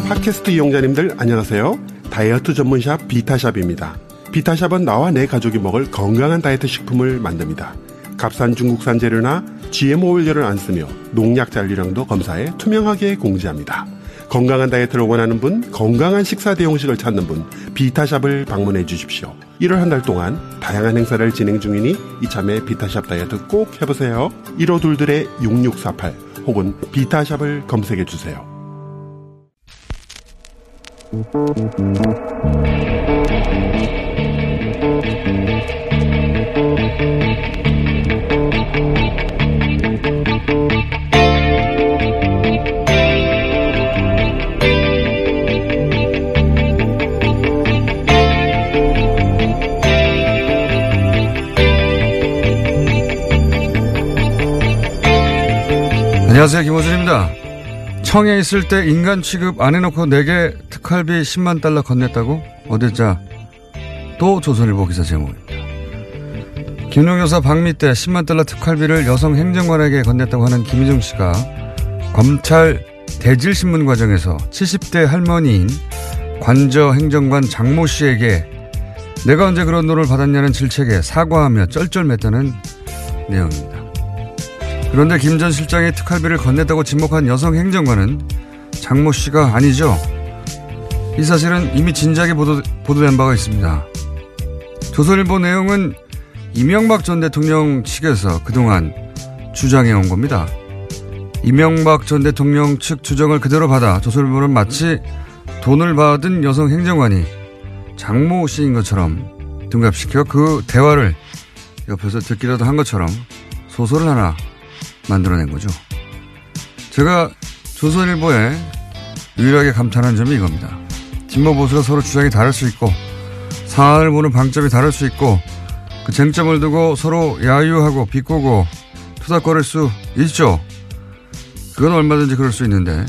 팟캐스트 이용자님들 안녕하세요. 다이어트 전문샵 비타샵입니다. 비타샵은 나와 내 가족이 먹을 건강한 다이어트 식품을 만듭니다. 값싼 중국산 재료나 GMO 원료를 안 쓰며 농약 잔류량도 검사해 투명하게 공지합니다. 건강한 다이어트를 원하는 분, 건강한 식사 대용식을 찾는 분, 비타샵을 방문해 주십시오. 1월 한 달 동안 다양한 행사를 진행 중이니 이참에 비타샵 다이어트 꼭 해보세요. 1호 둘들의 6648 혹은 비타샵을 검색해 주세요. 안녕하세요 김호준입니다 청에 있을 때 인간 취급 안 해놓고 내게 특활비 10만 달러 건넸다고? 어디자 또 조선일보 기사 제목입니다 김용 여사 방미 때 10만 달러 특활비를 여성 행정관에게 건넸다고 하는 김희정 씨가 검찰 대질신문 과정에서 70대 할머니인 관저 행정관 장모 씨에게 내가 언제 그런 돈을 받았냐는 질책에 사과하며 쩔쩔맸다는 내용입니다. 그런데 김 전 실장이 특활비를 건넸다고 지목한 여성 행정관은 장모 씨가 아니죠. 이 사실은 이미 진작에 보도, 보도된 바가 있습니다. 조선일보 내용은 이명박 전 대통령 측에서 그동안 주장해 온 겁니다. 이명박 전 대통령 측 주장을 그대로 받아 조선일보는 마치 돈을 받은 여성 행정관이 장모 씨인 것처럼 등갑시켜 그 대화를 옆에서 듣기라도 한 것처럼 소설을 하나 만들어낸 거죠. 제가 조선일보에 유일하게 감탄한 점이 이겁니다. 진보 보수가 서로 주장이 다를 수 있고 사안을 보는 방점이 다를 수 있고 그 쟁점을 두고 서로 야유하고 비꼬고 투닥거릴 수 있죠. 그건 얼마든지 그럴 수 있는데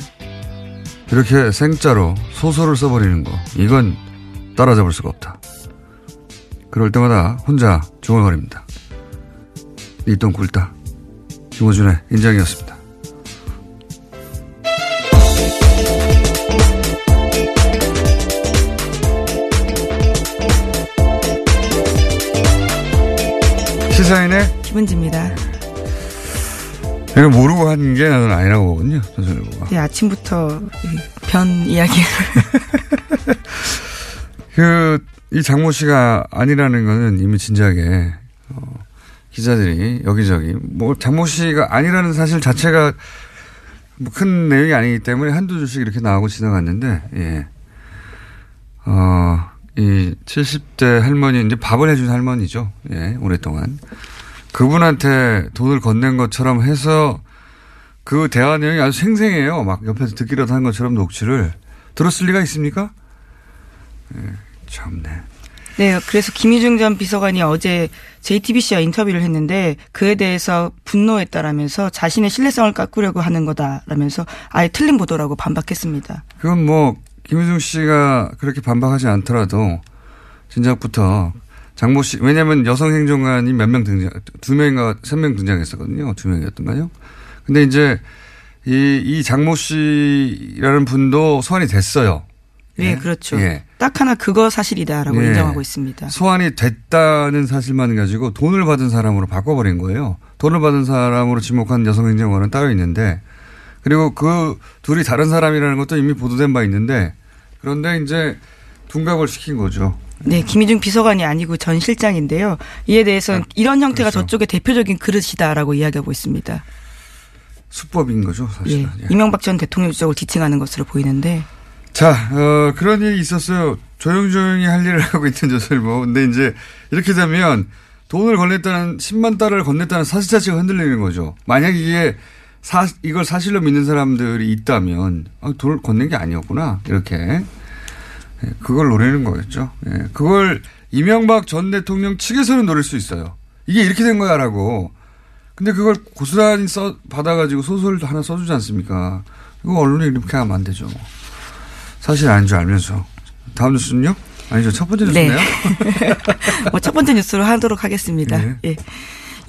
이렇게 생짜로 소설을 써버리는 거 이건 따라잡을 수가 없다. 그럴 때마다 혼자 중얼거립니다. 이똥 굴다. 김호준의 인장이었습니다. 시사인의 김은지입니다. 이거 모르고 한 게 나는 아니라고 보거든요. 조선일보가. 네, 아침부터 변 이야기를. 그, 이 장모 씨가 아니라는 거는 이미 진작에, 어, 기자들이 여기저기, 뭐, 장모 씨가 아니라는 사실 자체가 뭐 큰 내용이 아니기 때문에 한두 줄씩 이렇게 나오고 지나갔는데, 예. 어, 이 70대 할머니, 이제 밥을 해준 할머니죠. 예, 오랫동안. 그분한테 돈을 건넨 것처럼 해서 그 대화 내용이 아주 생생해요. 막 옆에서 듣기라도 한 것처럼 녹취를. 들었을 리가 있습니까? 예, 참네. 네, 그래서 김희중 전 비서관이 어제 JTBC와 인터뷰를 했는데 그에 대해서 분노했다라면서 자신의 신뢰성을 깎으려고 하는 거다라면서 아예 틀린 보도라고 반박했습니다. 그건 뭐 김효중 씨가 그렇게 반박하지 않더라도 진작부터 장모 씨 왜냐하면 여성 행정관이 몇 명 등장 두 명인가 세 명 등장했었거든요. 두 명이었던가요? 근데 이제 이, 이 장모 씨라는 분도 소환이 됐어요. 예, 그렇죠. 예. 딱 하나 그거 사실이다라고 예. 인정하고 있습니다. 소환이 됐다는 사실만 가지고 돈을 받은 사람으로 바꿔버린 거예요. 돈을 받은 사람으로 지목한 여성 행정관은 따로 있는데 그리고 그 둘이 다른 사람이라는 것도 이미 보도된 바 있는데 그런데 이제 둔갑을 시킨 거죠. 네, 김희중 비서관이 아니고 전 실장인데요. 이에 대해서는 이런 형태가 그렇죠. 저쪽의 대표적인 그릇이다라고 이야기하고 있습니다. 수법인 거죠, 예, 사실은. 예. 이명박 전 대통령 쪽을 지칭하는 것으로 보이는데 자, 어, 그런 일이 있었어요. 조용조용히 할 일을 하고 있던 조선일보. 근데 이제 이렇게 되면 돈을 건넸다는 10만 달러를 건넸다는 사실 자체가 흔들리는 거죠. 만약 이게 사, 이걸 사실로 믿는 사람들이 있다면 아, 돈을 건넨 게 아니었구나 이렇게 예, 그걸 노리는 거겠죠. 예, 그걸 이명박 전 대통령 측에서는 노릴 수 있어요. 이게 이렇게 된 거야라고. 근데 그걸 고스란히 써 받아가지고 소설도 하나 써주지 않습니까? 이거 언론이 이렇게 하면 안 되죠. 사실 아닌 줄 알면서. 다음 뉴스는요? 아니죠. 첫 번째 네. 뉴스네요. 뭐첫 번째 뉴스로 하도록 하겠습니다. 네. 예.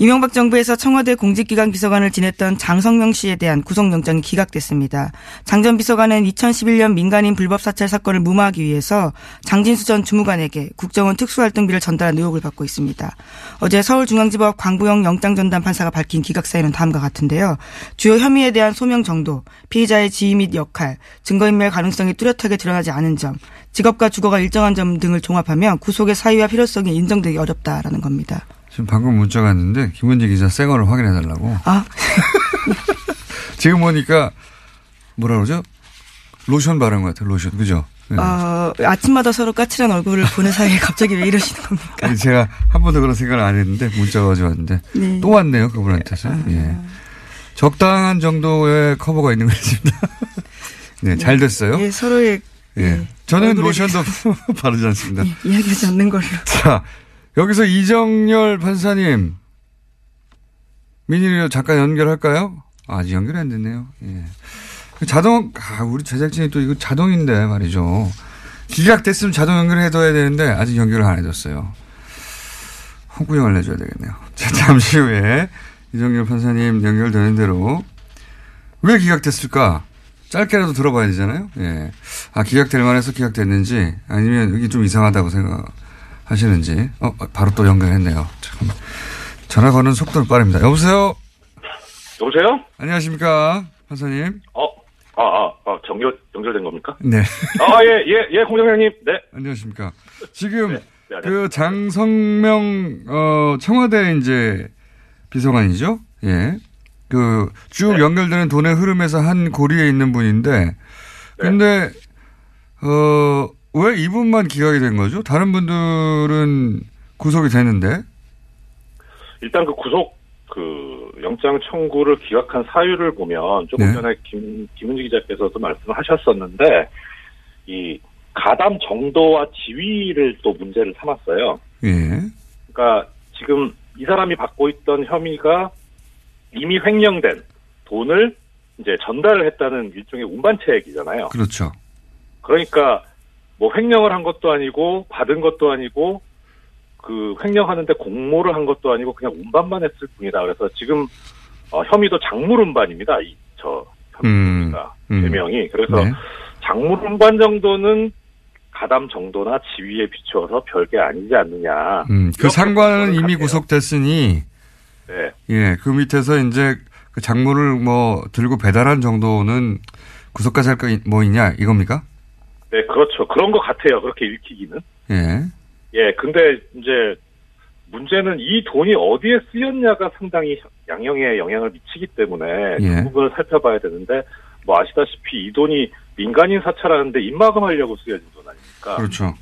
이명박 정부에서 청와대 공직기강 비서관을 지냈던 장성명 씨에 대한 구속영장이 기각됐습니다. 장 전 비서관은 2011년 민간인 불법 사찰 사건을 무마하기 위해서 장진수 전 주무관에게 국정원 특수활동비를 전달한 의혹을 받고 있습니다. 어제 서울중앙지법 광부영 영장전담 판사가 밝힌 기각 사유는 다음과 같은데요. 주요 혐의에 대한 소명 정도, 피의자의 지위 및 역할, 증거인멸 가능성이 뚜렷하게 드러나지 않은 점, 직업과 주거가 일정한 점 등을 종합하면 구속의 사유와 필요성이 인정되기 어렵다라는 겁니다. 지금 방금 문자가 왔는데 김은지 기자 새 거를 확인해 달라고. 아, 지금 보니까 뭐라 그러죠? 로션 바른 것 같아요. 로션. 그죠? 네. 어, 아침마다 서로 까칠한 얼굴을 보는 사이에 갑자기 왜 이러시는 겁니까? 아니, 제가 한 번도 그런 생각을 안 했는데 문자가 어제 왔는데 네. 또 왔네요. 그분한테서. 예. 적당한 정도의 커버가 있는 것 같습니다. 네, 잘 됐어요. 예, 서로의 예. 저는 얼굴에 로션도 바르지 않습니다. 예, 이야기하지 않는 걸로. 자, 여기서 이정열 판사님, 민일이로 잠깐 연결할까요? 아, 아직 연결이 안 됐네요. 예. 자동, 아, 우리 제작진이 또 이거 자동인데 말이죠. 기각됐으면 자동 연결해둬야 되는데 아직 연결을 안 해줬어요. 홍구형을 내줘야 되겠네요. 자, 잠시 후에 이정열 판사님 연결되는 대로 왜 기각됐을까? 짧게라도 들어봐야 되잖아요. 예. 아, 기각될 만해서 기각됐는지 아니면 여기 좀 이상하다고 생각 하시는지. 어, 바로 또 연결했네요. 참. 전화 거는 속도는 빠릅니다. 여보세요? 여보세요? 안녕하십니까? 판사님. 어, 아, 아, 아, 정결, 연결된 겁니까? 네. 아, 예, 예, 예, 공장장님. 네. 안녕하십니까. 지금 네, 네, 그 장성명, 어, 청와대 이제 비서관이죠? 예. 그 쭉 네. 연결되는 돈의 흐름에서 한 고리에 있는 분인데, 근데, 어, 왜 이분만 기각이 된 거죠? 다른 분들은 구속이 되는데? 일단 그 구속, 그, 영장 청구를 기각한 사유를 보면 조금 네. 전에 김, 김은지 기자께서도 말씀을 하셨었는데, 이, 가담 정도와 지위를 또 문제를 삼았어요. 예. 그러니까 지금 이 사람이 받고 있던 혐의가 이미 횡령된 돈을 이제 전달을 했다는 일종의 운반체액이잖아요. 그렇죠. 그러니까 뭐 횡령을 한 것도 아니고 받은 것도 아니고 그 횡령하는데 공모를 한 것도 아니고 그냥 운반만 했을 뿐이다. 그래서 지금 어, 혐의도 작물 운반입니다. 이저 음. 혐의가 음. 제명이 그래서 네. 작물 운반 정도는 가담 정도나 지위에 비추어서 별게 아니지 않느냐. 음, 그 상관은 이미. 구속됐으니, 네. 예, 그 밑에서 이제 그 작물을 뭐 들고 배달한 정도는 구속까지 할 거 뭐 있냐 이겁니까? 네, 그렇죠. 그런 것 같아요. 그렇게 읽히기는. 예. 예, 근데 이제 문제는 이 돈이 어디에 쓰였냐가 상당히 양형에 영향을 미치기 때문에 예. 그 부분을 살펴봐야 되는데 뭐 아시다시피 이 돈이 민간인 사찰하는데 입마금하려고 쓰여진 돈 아닙니까? 그렇죠.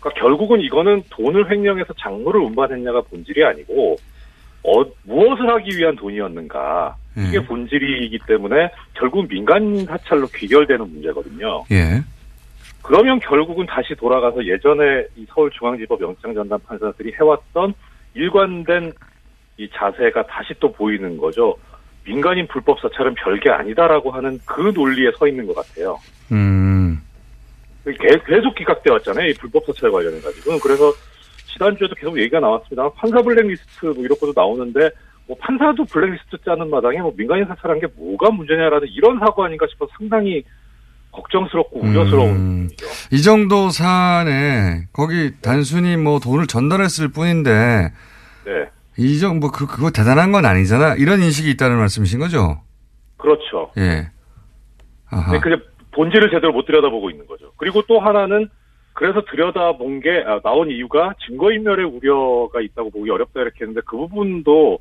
그러니까 결국은 이거는 돈을 횡령해서 작물을 운반했냐가 본질이 아니고 어, 무엇을 하기 위한 돈이었는가 이게 예. 본질이기 때문에 결국 민간인 사찰로 귀결되는 문제거든요. 예. 그러면 결국은 다시 돌아가서 예전에 이 서울중앙지법 영장전담 판사들이 해왔던 일관된 이 자세가 다시 또 보이는 거죠. 민간인 불법 사찰은 별게 아니다라고 하는 그 논리에 서 있는 것 같아요. 음. 계- 계속 기각돼 왔잖아요. 이 불법 사찰 관련해 가지고. 그래서 지난주에도 계속 얘기가 나왔습니다. 판사 블랙리스트 뭐 이런 것도 나오는데 뭐 판사도 블랙리스트 짜는 마당에 뭐 민간인 사찰한 게 뭐가 문제냐라는 이런 사고 아닌가 싶어 서 상당히 걱정스럽고 우려스러운 음, 이 정도 사안에 거기 단순히 뭐 돈을 전달했을 뿐인데 네. 이 정도 그 그거 대단한 건 아니잖아. 이런 인식이 있다는 말씀이신 거죠? 그렇죠. 예. 아하. 근데 본질을 제대로 못 들여다보고 있는 거죠. 그리고 또 하나는 그래서 들여다본 게 아, 나온 이유가 증거인멸의 우려가 있다고 보기 어렵다 이렇게 했는데 그 부분도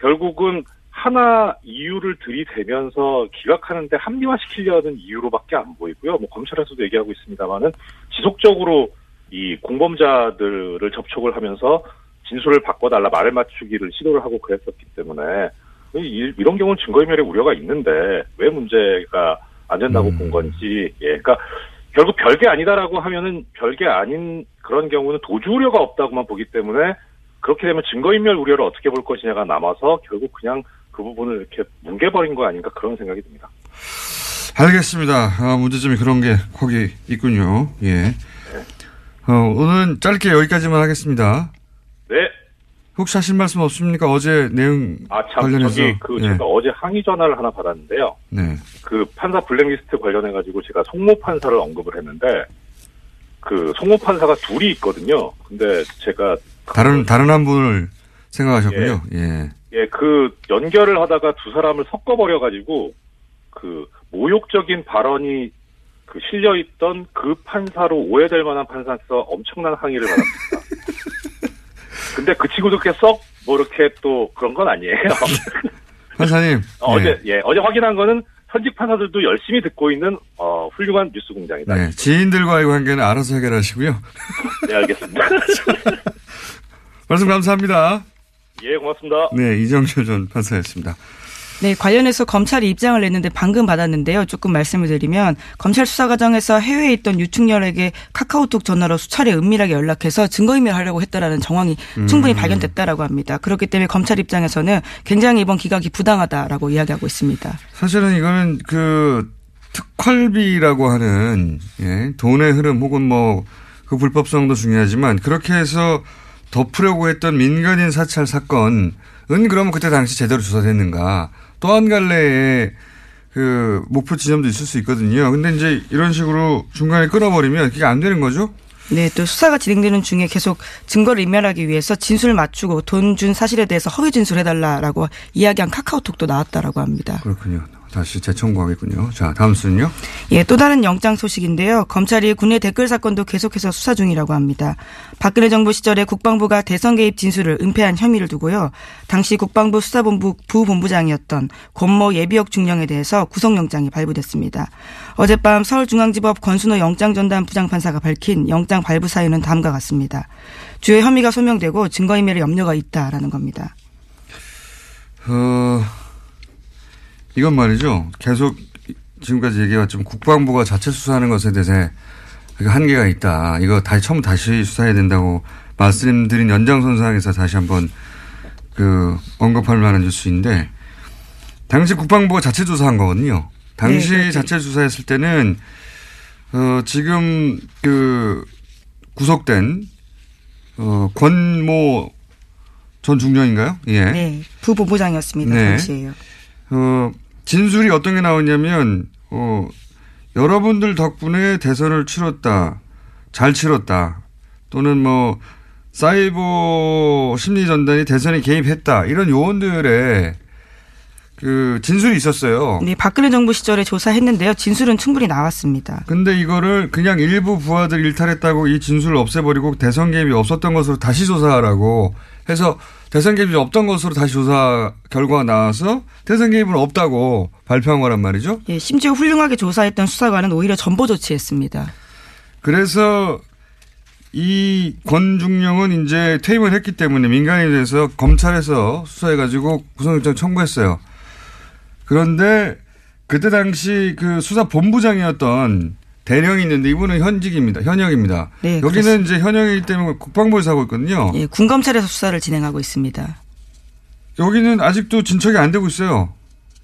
결국은 하나 이유를 들이대면서 기각하는데 합리화시키려는 이유로밖에 안 보이고요. 뭐 검찰에서도 얘기하고 있습니다만은 지속적으로 이 공범자들을 접촉을 하면서 진술을 바꿔달라 말을 맞추기를 시도를 하고 그랬었기 때문에 이, 이런 경우는 증거인멸의 우려가 있는데 왜 문제가 안 된다고 본 건지 예 그러니까 결국 별게 아니다라고 하면은 별게 아닌 그런 경우는 도주 우려가 없다고만 보기 때문에 그렇게 되면 증거인멸 우려를 어떻게 볼 것이냐가 남아서 결국 그냥 그 부분을 이렇게 뭉개버린 거 아닌가 그런 생각이 듭니다. 알겠습니다. 아, 문제점이 그런 게 거기 있군요. 예. 어, 오늘은 짧게 여기까지만 하겠습니다. 네. 혹시 하실 말씀 없습니까? 어제 내용 아 참 관련해서. 저기 그 예. 제가 어제 항의 전화를 하나 받았는데요. 네. 그 판사 블랙리스트 관련해 가지고 제가 송모 판사를 언급을 했는데 그 송모 판사가 둘이 있거든요. 근데 제가 다른 다른 한 분을 생각하셨군요. 예. 예, 그 연결을 하다가 두 사람을 섞어버려 가지고 그 모욕적인 발언이 그 실려 있던 그 판사로 오해될 만한 판사에서 엄청난 항의를 받았습니다. 근데 그 친구도 그렇게 썩 뭐 이렇게 또 그런 건 아니에요. 판사님. 어, 예. 제 예, 어제 확인한 거는 현직 판사들도 열심히 듣고 있는 어, 훌륭한 뉴스 공장이다. 네. 지인들과의 관계는 알아서 해결하시고요. 네, 알겠습니다. 말씀 감사합니다. 예, 고맙습니다. 네, 이정철 전 판사였습니다. 네, 관련해서 검찰이 입장을 냈는데 방금 받았는데요. 조금 말씀을 드리면 검찰 수사 과정에서 해외에 있던 유충렬에게 카카오톡 전화로 수차례 은밀하게 연락해서 증거인멸하려고 했다라는 정황이 음. 충분히 발견됐다라고 합니다. 그렇기 때문에 검찰 입장에서는 굉장히 이번 기각이 부당하다라고 이야기하고 있습니다. 사실은 이거는 그 특활비라고 하는 예, 돈의 흐름 혹은 뭐 그 불법성도 중요하지만 그렇게 해서 덮으려고 했던 민간인 사찰 사건은 그러면 그때 당시 제대로 조사됐는가 또 한 갈래의 그 목표 지점도 있을 수 있거든요. 근데 이제 이런 식으로 중간에 끊어버리면 그게 안 되는 거죠. 네, 또 수사가 진행되는 중에 계속 증거를 인멸하기 위해서 진술을 맞추고 돈 준 사실에 대해서 허위 진술해달라라고 이야기한 카카오톡도 나왔다라고 합니다. 그렇군요. 다시 재청구하겠군요. 자, 다음 순요. 예, 또 다른 영장 소식인데요. 검찰이 국내 댓글 사건도 계속해서 수사 중이라고 합니다. 박근혜 정부 시절에 국방부가 대선 개입 진술을 은폐한 혐의를 두고요. 당시 국방부 수사본부 부본부장이었던 권모 예비역 중령에 대해서 구속영장이 발부됐습니다. 어젯밤 서울중앙지법 권순호 영장전담 부장판사가 밝힌 영장 발부 사유는 다음과 같습니다. 주요 혐의가 소명되고 증거인멸의 염려가 있다라는 겁니다. 어, 이건 말이죠. 계속 지금까지 얘기해왔지만 국방부가 자체 수사하는 것에 대해서 그 한계가 있다. 이거 다시 처음 다시 수사해야 된다고 말씀드린 연장선상에서 다시 한번 그 언급할 만한 뉴스인데 당시 국방부가 자체 조사한 거거든요. 당시 네, 그렇죠. 자체 수사했을 때는 어 지금 그 구속된 어 권모 전 중령인가요? 예. 네, 부본부장이었습니다. 네. 당시에요. 어, 진술이 어떤 게 나오냐면, 어, 여러분들 덕분에 대선을 치렀다. 잘 치렀다. 또는 뭐, 사이버 심리 전단이 대선에 개입했다. 이런 요원들의 그 진술이 있었어요. 네, 박근혜 정부 시절에 조사했는데요. 진술은 충분히 나왔습니다. 근데 이거를 그냥 일부 부하들 일탈했다고 이 진술을 없애버리고 대선 개입이 없었던 것으로 다시 조사하라고 해서 대선 개입이 없던 것으로 다시 조사 결과가 나와서 대선 개입은 없다고 발표한 거란 말이죠. 예, 심지어 훌륭하게 조사했던 수사관은 오히려 전보 조치했습니다. 그래서 이 권중령은 이제 퇴임을 했기 때문에 민간인에 대해서 검찰에서 수사해가지고 구속영장 청구했어요. 그런데 그때 당시 그 수사 본부장이었던 대령이 있는데 이분은 현직입니다. 현역입니다. 네, 여기는 그렇습니다. 이제 현역이기 때문에 국방부에서 하고 있거든요. 예, 군검찰에서 수사를 진행하고 있습니다. 여기는 아직도 진척이 안 되고 있어요.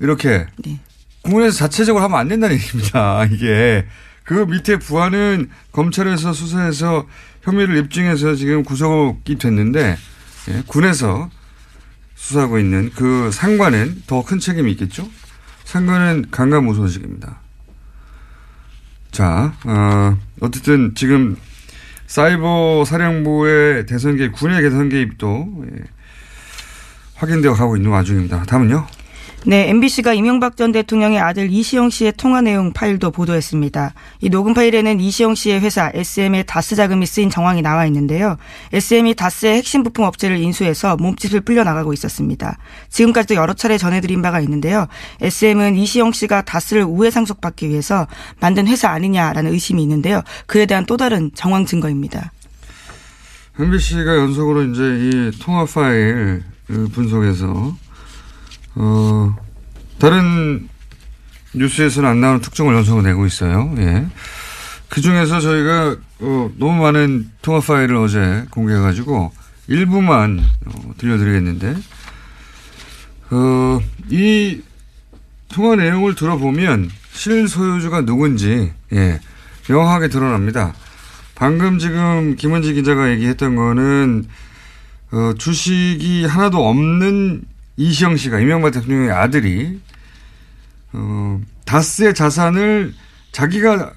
이렇게. 네. 국문에서 자체적으로 하면 안 된다는 얘기입니다. 이게. 그 밑에 부하는 검찰에서 수사해서 혐의를 입증해서 지금 구속이 됐는데 예, 군에서 수사하고 있는 그 상관은 더 큰 책임이 있겠죠. 상관은 강간 무소식입니다. 자, 어, 어쨌든 지금 사이버 사령부의 대선 개입, 군의 대선 개입도 예, 확인되어 가고 있는 와중입니다. 다음은요. 네, MBC가 이명박 전 대통령의 아들 이시영 씨의 통화 내용 파일도 보도했습니다. 이 녹음 파일에는 이시영 씨의 회사 SM의 다스 자금이 쓰인 정황이 나와 있는데요. SM이 다스의 핵심 부품 업체를 인수해서 몸짓을 풀려나가고 있었습니다. 지금까지도 여러 차례 전해드린 바가 있는데요. SM은 이시영 씨가 다스를 우회 상속받기 위해서 만든 회사 아니냐라는 의심이 있는데요. 그에 대한 또 다른 정황 증거입니다. MBC가 연속으로 이제 이 통화 파일 분석해서 어, 다른 뉴스에서는 안 나오는 특종을 연속으로 내고 있어요. 예. 그 중에서 저희가, 어, 너무 많은 통화 파일을 어제 공개해가지고 일부만 어, 들려드리겠는데, 어, 이 통화 내용을 들어보면 실소유주가 누군지, 예, 명확하게 드러납니다. 방금 지금 김은지 기자가 얘기했던 거는, 어, 주식이 하나도 없는 이시영 씨가 이명박 대통령의 아들이 어, 다스의 자산을 자기가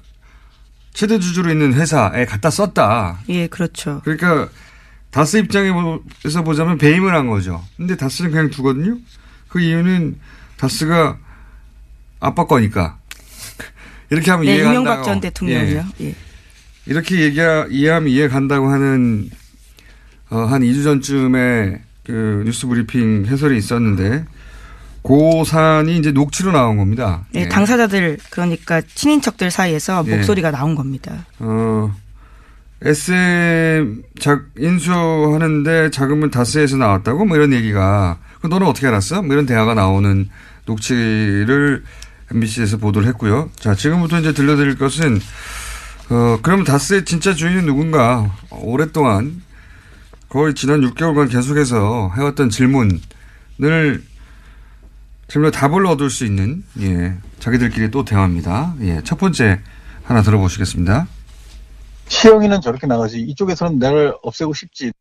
최대 주주로 있는 회사에 갖다 썼다. 예, 그렇죠. 그러니까 다스 입장에서 보자면 배임을 한 거죠. 근데 다스는 그냥 두거든요. 그 이유는 다스가 아빠 거니까. 이렇게 하면 네, 이해가 간다고. 이명박 전 대통령이요. 예. 예. 이렇게 얘기 이해하면 이해 간다고 하는 어, 한 2주 전쯤에 그 뉴스 브리핑 해설이 있었는데 고산이 이제 녹취로 나온 겁니다. 네, 예. 당사자들 그러니까 친인척들 사이에서 예. 목소리가 나온 겁니다. 어, SM 자, 인수하는데 자금은 다스에서 나왔다고 뭐 이런 얘기가 그 너는 어떻게 알았어? 뭐 이런 대화가 나오는 녹취를 MBC에서 보도를 했고요. 자 지금부터 이제 들려드릴 것은 어 그러면 다스의 진짜 주인은 누군가 오랫동안 거의 지난 6개월간 계속해서 해왔던 질문을 질문 답을 얻을 수 있는 예 자기들끼리 또 대화입니다. 예첫 번째 하나 들어보시겠습니다. 시영이는 저렇게 나가지 이쪽에서는 나를 없애고 싶지.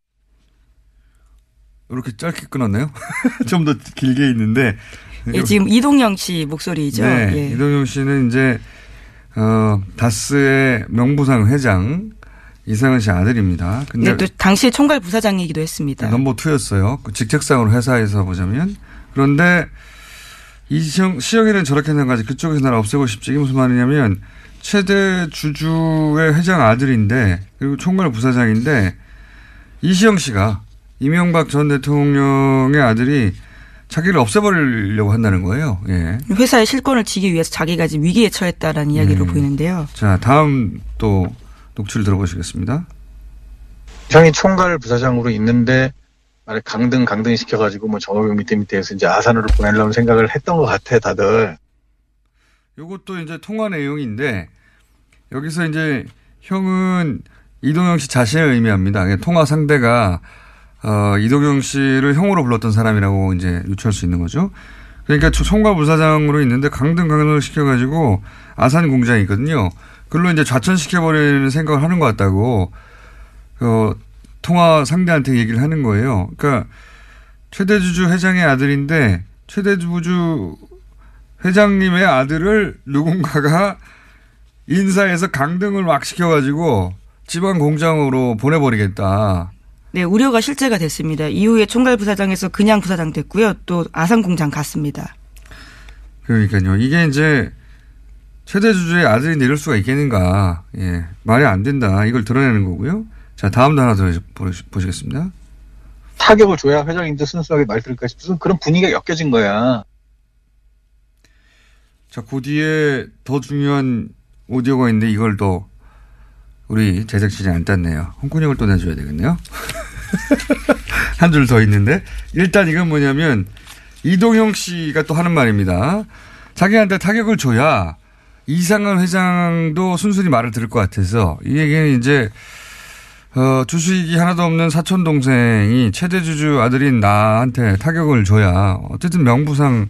이렇게 짧게 끊었네요. 좀 더 길게 있는데. 예, 지금 이동영 씨 목소리죠. 네, 예. 이동영 씨는 이제 어 다스의 명부상 회장 이상은 씨 아들입니다. 근데 네, 또 당시 총괄 부사장이기도 했습니다. 넘버 투였어요. 그 직책상으로 회사에서 보자면 그런데 이시영 시영이는 저렇게 생각하지 그쪽에서 나를 없애고 싶지 이게 무슨 말이냐면 최대 주주의 회장 아들인데 그리고 총괄 부사장인데 이시영 씨가 이명박 전 대통령의 아들이 자기를 없애버리려고 한다는 거예요. 예. 회사의 실권을 쥐기 위해서 자기가 지금 위기에 처했다라는 이야기로 음. 보이는데요. 자 다음 또 녹취를 들어보시겠습니다. 형이 총괄 부사장으로 있는데 아래 강등 강등 시켜가지고 뭐 정호경 밑에 밑에서 이제 아산으로 보내려는 생각을 했던 것 같아 다들. 요것도 이제 통화 내용인데 여기서 이제 형은 이동영 씨 자신을 의미합니다. 통화 상대가 어, 이동영 씨를 형으로 불렀던 사람이라고 이제 유추할 수 있는 거죠. 그러니까 총괄 부사장으로 있는데 강등 강등을 시켜가지고 아산 공장이 있거든요. 그걸로 이제 좌천시켜버리는 생각을 하는 것 같다고, 어, 통화 상대한테 얘기를 하는 거예요. 그러니까 최대주주 회장의 아들인데 최대주주 회장님의 아들을 누군가가 인사해서 강등을 막 시켜가지고 지방 공장으로 보내버리겠다. 네, 우려가 실제가 됐습니다. 이후에 총괄 부사장에서 그냥 부사장 됐고요. 또 아산 공장 갔습니다. 그러니까요. 이게 이제 최대 주주의 아들인데 이럴 수가 있겠는가. 예. 말이 안 된다. 이걸 드러내는 거고요. 자, 다음도 하나 더 보시겠습니다. 타격을 줘야 회장님도 순수하게 말 들을까 싶어서 그런 분위기가 엮여진 거야. 자, 그 뒤에 더 중요한 오디오가 있는데 이걸 또 우리 제작진이 안 땄네요. 홍군형을 또 내줘야 되겠네요. 한 줄 더 있는데 일단 이건 뭐냐면 이동영 씨가 또 하는 말입니다. 자기한테 타격을 줘야 이상한 회장도 순순히 말을 들을 것 같아서 이 얘기는 이제 어, 주식이 하나도 없는 사촌 동생이 최대 주주 아들인 나한테 타격을 줘야 어쨌든 명부상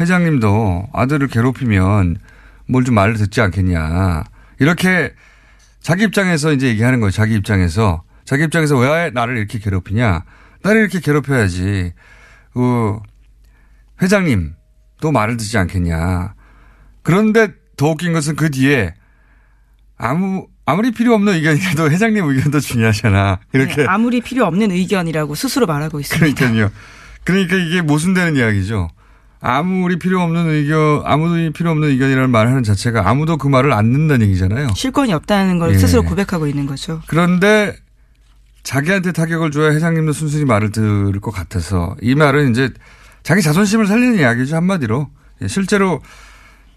회장님도 아들을 괴롭히면 뭘 좀 말을 듣지 않겠냐 이렇게 자기 입장에서 이제 얘기하는 거예요. 자기 입장에서. 자기 입장에서 왜 나를 이렇게 괴롭히냐. 나를 이렇게 괴롭혀야지. 그, 회장님, 또 말을 듣지 않겠냐. 그런데 더 웃긴 것은 그 뒤에 아무, 아무리 필요 없는 의견이라도 회장님 의견도 중요하잖아. 이렇게. 네, 아무리 필요 없는 의견이라고 스스로 말하고 있습니다. 그러니까요. 그러니까 이게 모순되는 이야기죠. 아무리 필요 없는 의견, 아무리 필요 없는 의견이라는 말을 하는 자체가 아무도 그 말을 안 듣는다는 얘기잖아요. 실권이 없다는 걸 예. 스스로 고백하고 있는 거죠. 그런데 자기한테 타격을 줘야 회장님도 순순히 말을 들을 것 같아서 이 말은 이제 자기 자존심을 살리는 이야기죠 한마디로 예, 실제로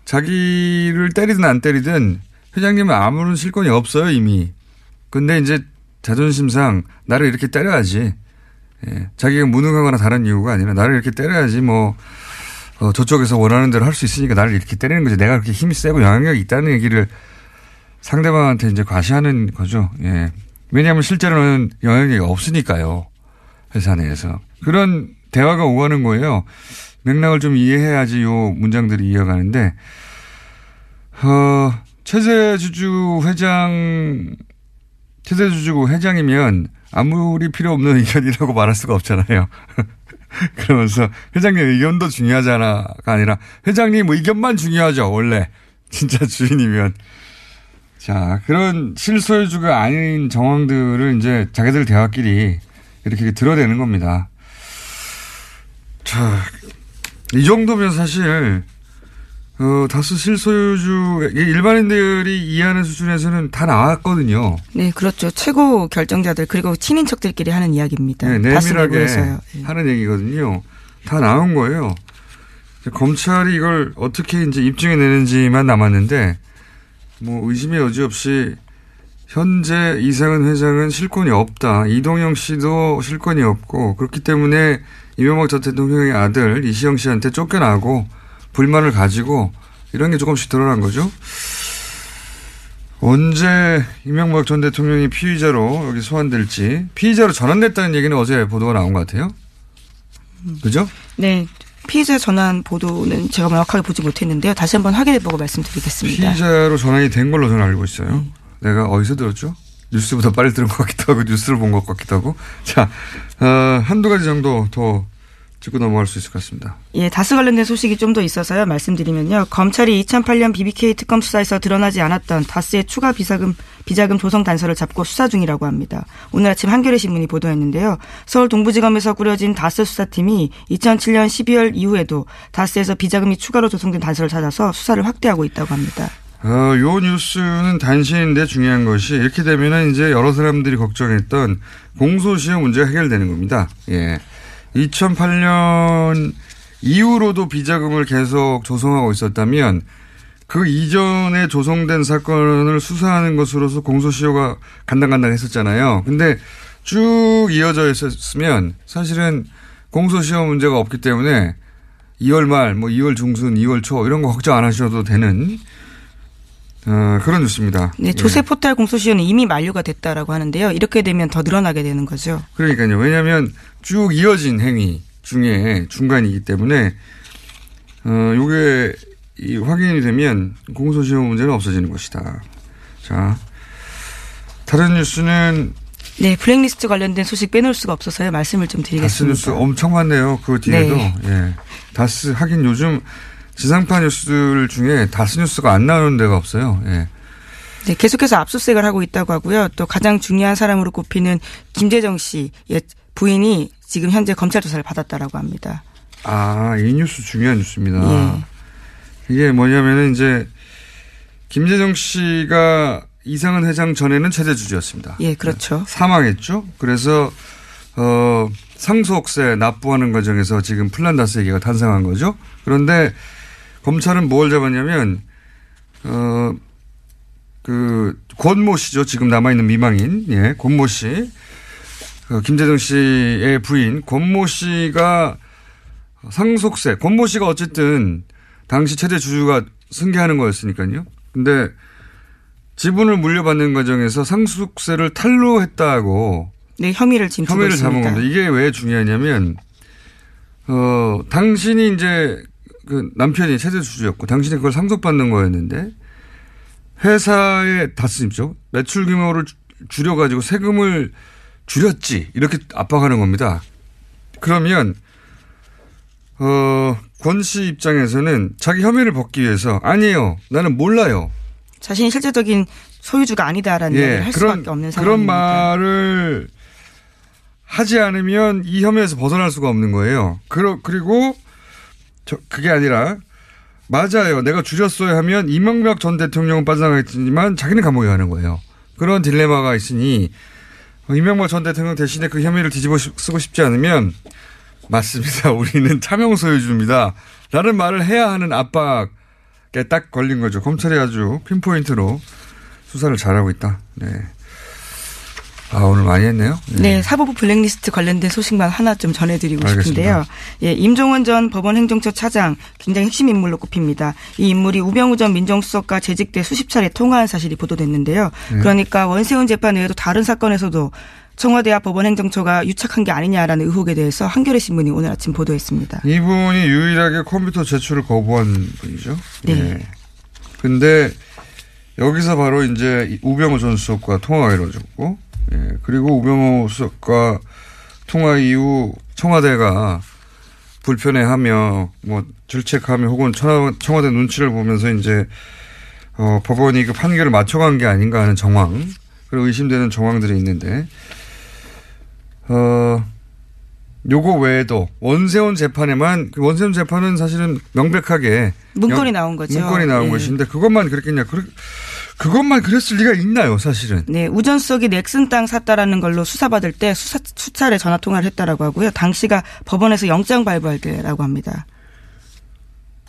자기를 때리든 안 때리든 회장님은 아무런 실권이 없어요 이미 근데 이제 자존심상 나를 이렇게 때려야지 예, 자기가 무능하거나 다른 이유가 아니라 나를 이렇게 때려야지 뭐 어, 저쪽에서 원하는 대로 할 수 있으니까 나를 이렇게 때리는 거지 내가 그렇게 힘이 세고 영향력이 있다는 얘기를 상대방한테 이제 과시하는 거죠. 예. 왜냐하면 실제로는 영향력이 없으니까요. 회사 내에서. 그런 대화가 오가는 거예요. 맥락을 좀 이해해야지 요 문장들이 이어가는데, 어, 최재주주 회장, 최재주주 회장이면 아무리 필요 없는 의견이라고 말할 수가 없잖아요. 그러면서 회장님 의견도 중요하잖아가 아니라 회장님 의견만 중요하죠, 원래. 진짜 주인이면. 자, 그런 실소유주가 아닌 정황들을 이제 자기들 대화끼리 이렇게 드러내는 겁니다. 자, 이 정도면 사실, 어, 다수 실소유주, 일반인들이 이해하는 수준에서는 다 나왔거든요. 네, 그렇죠. 최고 결정자들 그리고 친인척들끼리 하는 이야기입니다. 네, 내밀하게 내부에서요. 하는 얘기거든요. 다 나온 거예요. 검찰이 이걸 어떻게 이제 입증해 내는지만 남았는데, 뭐 의심의 여지 없이 현재 이상은 회장은 실권이 없다. 이동영 씨도 실권이 없고 그렇기 때문에 이명박 전 대통령의 아들 이시영 씨한테 쫓겨나고 불만을 가지고 이런 게 조금씩 드러난 거죠. 언제 이명박 전 대통령이 피의자로 여기 소환될지 피의자로 전환됐다는 얘기는 어제 보도가 나온 것 같아요. 그죠? 네. 피의자 전환 보도는 제가 명확하게 보지 못했는데요. 다시 한번 확인해보고 말씀드리겠습니다. 피의자로 전환이 된 걸로 저는 알고 있어요. 내가 어디서 들었죠? 뉴스보다 빨리 들은 것 같기도 하고 뉴스를 본 것 같기도 하고. 자, 어, 한두 가지 정도 더 짚고 넘어갈 수 있을 것 같습니다. 예, 다스 관련된 소식이 좀 더 있어서요. 말씀드리면요. 검찰이 2008년 BBK 특검 수사에서 드러나지 않았던 다스의 추가 비자금 비자금 조성 단서를 잡고 수사 중이라고 합니다. 오늘 아침 한겨레 신문이 보도했는데요. 서울 동부지검에서 꾸려진 다스 수사팀이 2007년 12월 이후에도 다스에서 비자금이 추가로 조성된 단서를 찾아서 수사를 확대하고 있다고 합니다. 어, 요 뉴스는 단신인데 중요한 것이 이렇게 되면은 이제 여러 사람들이 걱정했던 공소시효 문제가 해결되는 겁니다. 예. 2008년 이후로도 비자금을 계속 조성하고 있었다면 그 이전에 조성된 사건을 수사하는 것으로서 공소시효가 간당간당 했었잖아요. 근데 쭉 이어져 있었으면 사실은 공소시효 문제가 없기 때문에 2월 말, 뭐 2월 중순, 2월 초 이런 거 걱정 안 하셔도 되는 어, 그런 뉴스입니다. 네, 조세 포탈 공소시효는 이미 만료가 됐다라고 하는데요. 이렇게 되면 더 늘어나게 되는 거죠. 그러니까요. 왜냐하면 쭉 이어진 행위 중에 중간이기 때문에 어, 요게 이 확인이 되면 공소시효 문제는 없어지는 것이다. 자, 다른 뉴스는 네, 블랙리스트 관련된 소식 빼놓을 수가 없어서요. 말씀을 좀 다스 드리겠습니다. 뉴스 엄청 많네요. 그 뒤에도. 네. 예. 다스 하긴 요즘 지상파 뉴스들 중에 다스 뉴스가 안 나오는 데가 없어요. 예. 네, 계속해서 압수수색을 하고 있다고 하고요. 또 가장 중요한 사람으로 꼽히는 김재정 씨의 부인이 지금 현재 검찰 조사를 받았다라고 합니다. 아, 이 뉴스 중요한 뉴스입니다. 예. 이게 뭐냐면은 이제 김재정 씨가 이상은 회장 전에는 최대 주주였습니다. 예, 그렇죠. 사망했죠. 그래서 어 상속세 납부하는 과정에서 지금 플란다스 얘기가 탄생한 거죠. 그런데 검찰은 뭘 잡았냐면 어 그 권모 씨죠. 지금 남아 있는 미망인 예 권모 씨. 그 김재정 씨의 부인 권모 씨가 상속세 권모 씨가 어쨌든 당시 최대 주주가 승계하는 거였으니까요. 근데 지분을 물려받는 과정에서 상속세를 탈루했다고 네, 혐의를 두고 혐의를 잡은. 겁니다. 이게 왜 중요하냐면 어 당신이 이제 그 남편이 최대 주주였고 당신이 그걸 상속받는 거였는데 회사에 다스림죠. 매출 규모를 줄여가지고 세금을 줄였지. 이렇게 압박하는 겁니다. 그러면, 어, 권 씨 입장에서는 자기 혐의를 벗기 위해서 아니에요. 나는 몰라요. 자신이 실질적인 소유주가 아니다라는 얘기를 할 수밖에 없는 상황입니다. 그런 말을 하지 않으면 이 혐의에서 벗어날 수가 없는 거예요. 그러, 그리고 저, 그게 아니라 맞아요. 내가 줄였어야 하면 이명박 전 대통령은 빠져나가겠지만 자기는 감옥에 가는 거예요. 그런 딜레마가 있으니 이명박 전 대통령 대신에 그 혐의를 뒤집어 쓰고 싶지 않으면 맞습니다. 우리는 차명 소유주입니다. 라는 말을 해야 하는 압박에 딱 걸린 거죠. 검찰이 아주 핀포인트로 수사를 잘하고 있다. 네. 아, 오늘 많이 했네요. 네. 사법부 블랙리스트 관련된 소식만 하나 좀 전해드리고 알겠습니다. 싶은데요. 예, 임종원 전 법원행정처 차장 굉장히 핵심 인물로 꼽힙니다. 이 인물이 우병우 전 민정수석과 재직 때 수십 차례 통화한 사실이 보도됐는데요. 네. 그러니까 원세훈 재판 외에도 다른 사건에서도 청와대와 법원행정처가 유착한 게 아니냐라는 의혹에 대해서 한겨레 신문이 오늘 아침 보도했습니다. 이분이 유일하게 컴퓨터 제출을 거부한 분이죠. 네. 예. 근데 여기서 바로 이제 우병우 전 수석과 통화가 이루어졌고, 예. 그리고 우병우 수석과 통화 이후 청와대가 불편해하며 뭐 질책하며 혹은 청와- 청와대 눈치를 보면서 이제 어, 법원이 그 판결을 맞춰간 게 아닌가 하는 정황 그리고 의심되는 정황들이 있는데 어 요거 외에도 원세훈 재판에만 그 원세훈 재판은 사실은 명백하게 문건이 영- 나온 거죠. 문건이 나온 예. 것인데 그것만 그랬겠냐? 그, 그것만 그랬을 리가 있나요, 사실은? 네, 우전 수석이 넥슨 땅 샀다라는 걸로 수사받을 때 수사, 수차례 전화 통화를 했다라고 하고요. 당시가 법원에서 영장 발부할 때라고 합니다.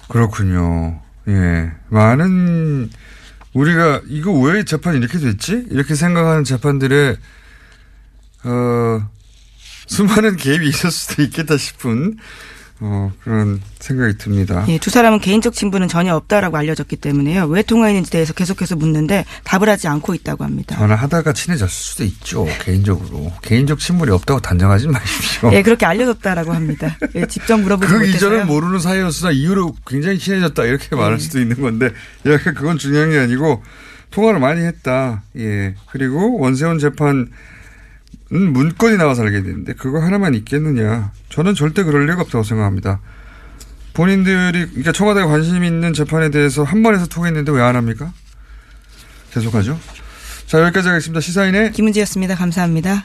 그렇군요. 예. 많은 우리가 이거 왜 재판이 이렇게 됐지? 이렇게 생각하는 재판들의 어 수많은 개입이 있을 수도 있겠다 싶은 어 그런 생각이 듭니다. 예, 두 사람은 개인적 친분은 전혀 없다라고 알려졌기 때문에요. 왜 통화했는지 대해서 계속해서 묻는데 답을 하지 않고 있다고 합니다. 전화하다가 친해졌을 수도 있죠. 개인적으로. 개인적 친분이 없다고 단정하지 마십시오. 예, 그렇게 알려졌다라고 합니다. 예, 직접 물어보지 그 못해서요. 이전은 모르는 사이였으나 이후로 굉장히 친해졌다 이렇게 말할 수도 있는 건데 약간 그건 중요한 게 아니고 통화를 많이 했다. 예. 그리고 원세훈 재판은 문건이 나와서 알게 되는데 그거 하나만 있겠느냐. 저는 절대 그럴 리가 없다고 생각합니다. 본인들이 그러니까 청와대가 관심 있는 재판에 대해서 한 번에서 통했는데 왜 안 합니까? 계속하죠. 자 여기까지 하겠습니다. 시사인의 김은지였습니다. 감사합니다.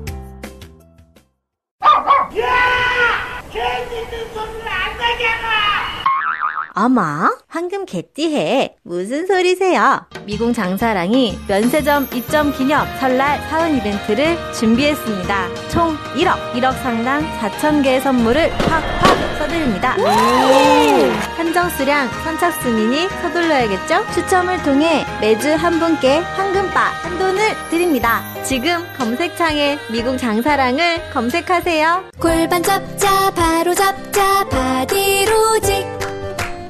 야! 괜히 있는 소리를 안 나게 하라! 어머, 황금 개띠해. 무슨 소리세요? 미궁 장사랑이 면세점 입점 기념 설날 사은 이벤트를 준비했습니다. 총 1억, 1억 상당 4,000개의 선물을 팍팍 써드립니다. 한정 수량 선착 순이니 서둘러야겠죠? 추첨을 통해 매주 한 분께 황금바 한 돈을 드립니다. 지금 검색창에 미궁 장사랑을 검색하세요. 골반 잡자 바로 잡자 바디로직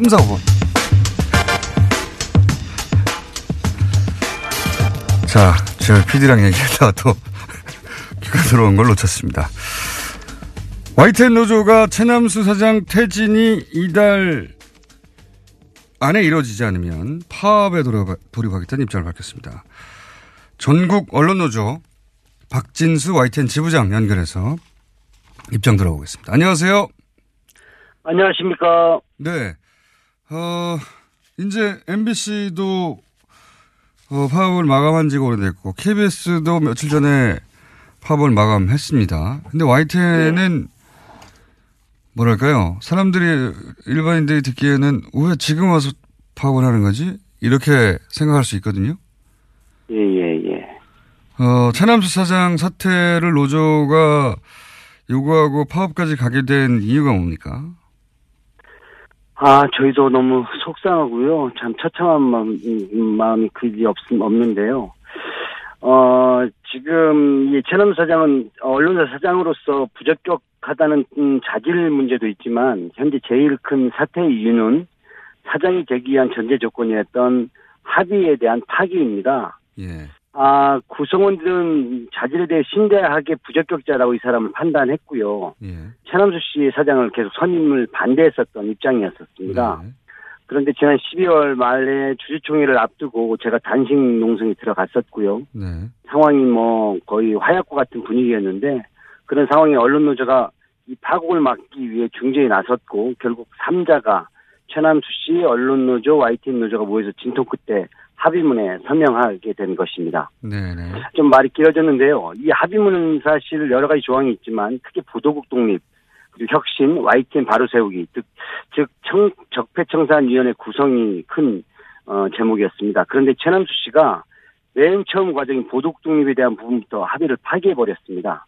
3, 4, 5번. 자, 제가 PD랑 얘기하다가 또 귀가 들어온 걸 놓쳤습니다. YTN 노조가 최남수 사장 퇴진이 이달 안에 이루어지지 않으면 파업에 돌입하- 돌입하겠다는 입장을 밝혔습니다. 전국 언론노조 박진수 YTN 지부장 연결해서 입장 들어보겠습니다. 안녕하세요. 안녕하십니까. 네. 어, 이제 MBC도 어, 파업을 마감한 지가 오래됐고, KBS도 며칠 전에 파업을 마감했습니다. 근데 YTN은 뭐랄까요. 사람들이, 일반인들이 듣기에는 왜 지금 와서 파업을 하는 거지? 이렇게 생각할 수 있거든요. 예, 예, 예. 어, 차남수 사장 사퇴를 노조가 요구하고 파업까지 가게 된 이유가 뭡니까? 아, 저희도 너무 속상하고요. 참 처참한 마음, 음, 마음이 그지 없, 없는데요. 어, 지금 이 최남 사장은 언론사 사장으로서 부적격하다는 음, 자질 문제도 있지만 현재 제일 큰 사퇴 이유는 사장이 되기 위한 전제 조건이었던 합의에 대한 파기입니다. 예. 아, 구성원들은 자질에 대해 심대하게 부적격자라고 이 사람을 판단했고요. 예. 최남수 씨 사장을 계속 선임을 반대했었던 입장이었었습니다. 그런데 지난 12월 말에 주주총회를 앞두고 제가 단식 농성에 들어갔었고요. 네. 상황이 뭐 거의 화약고 같은 분위기였는데 그런 상황에 언론 노조가 이 파국을 막기 위해 중재에 나섰고 결국 3자가 최남수 씨, 언론 노조, YTN 노조가 모여서 진통 끝에 합의문에 서명하게 된 것입니다. 네네. 좀 말이 길어졌는데요. 이 합의문은 사실 여러 가지 조항이 있지만 특히 보도국 독립, 그리고 혁신, YTN 바로 세우기, 즉, 즉 청, 적폐청산위원회 구성이 큰 어, 제목이었습니다. 그런데 최남수 씨가 맨 처음 과정인 보도국 독립에 대한 부분부터 합의를 파기해 버렸습니다.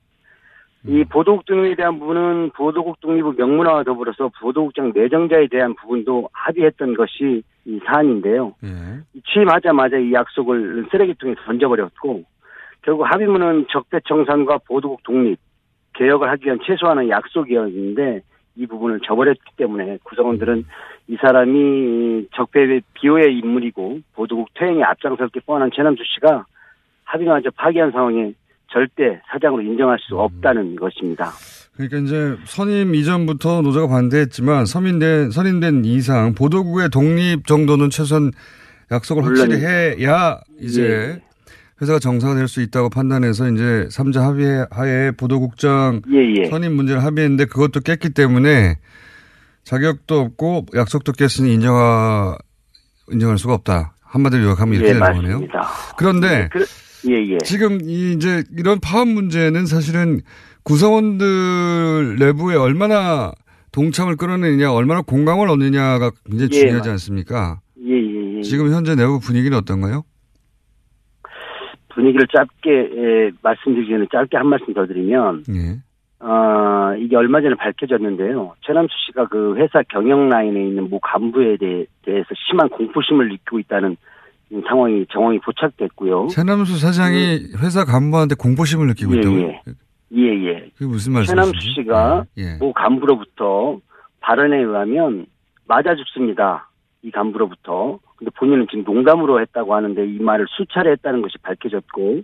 이 보도국 독립에 대한 부분은 보도국 독립의 명문화와 더불어서 보도국장 내정자에 대한 부분도 합의했던 것이 이 사안인데요. 이 취임하자마자 이 약속을 쓰레기통에 던져버렸고 결국 합의문은 적폐청산과 보도국 독립 개혁을 하기 위한 최소한의 약속이었는데 이 부분을 저버렸기 때문에 구성원들은 이 사람이 적폐의 비호의 인물이고 보도국 퇴행에 앞장설 게 뻔한 최남수 씨가 합의마저 파기한 상황에 절대 사장으로 인정할 수 없다는 것입니다. 그러니까 이제 선임 이전부터 노조가 반대했지만 선임된, 선임된 이상 보도국의 독립 정도는 최소한 약속을 확실히 해야 이제 예. 회사가 정상화될 수 있다고 판단해서 이제 3자 합의 하에 보도국장 예, 예. 선임 문제를 합의했는데 그것도 깼기 때문에 자격도 없고 약속도 깼으니 인정하, 인정할 수가 없다. 한마디로 요약하면 이렇게 예, 되는 거네요. 그런데 그, 예, 예. 지금 이 이제 이런 파업 문제는 사실은 구성원들 내부에 얼마나 동참을 끌어내느냐, 얼마나 공감을 얻느냐가 굉장히 예, 중요하지 맞- 않습니까? 예, 예, 예. 지금 현재 내부 분위기는 어떤가요? 분위기를 짧게 예, 말씀드리기 전에 짧게 한 말씀 더 드리면 예. 어, 이게 얼마 전에 밝혀졌는데요. 최남수 씨가 그 회사 경영 라인에 있는 모 간부에 대해, 대해서 심한 공포심을 느끼고 있다는 상황이 정황이 포착됐고요. 최남수 사장이 회사 간부한테 공포심을 느끼고 예, 있다고요? 예. 예, 예. 그게 무슨 말씀이신지? 최남수 씨가 예. 모 간부로부터 발언에 의하면 맞아 죽습니다. 이 간부로부터. 근데 본인은 지금 농담으로 했다고 하는데 이 말을 수차례 했다는 것이 밝혀졌고,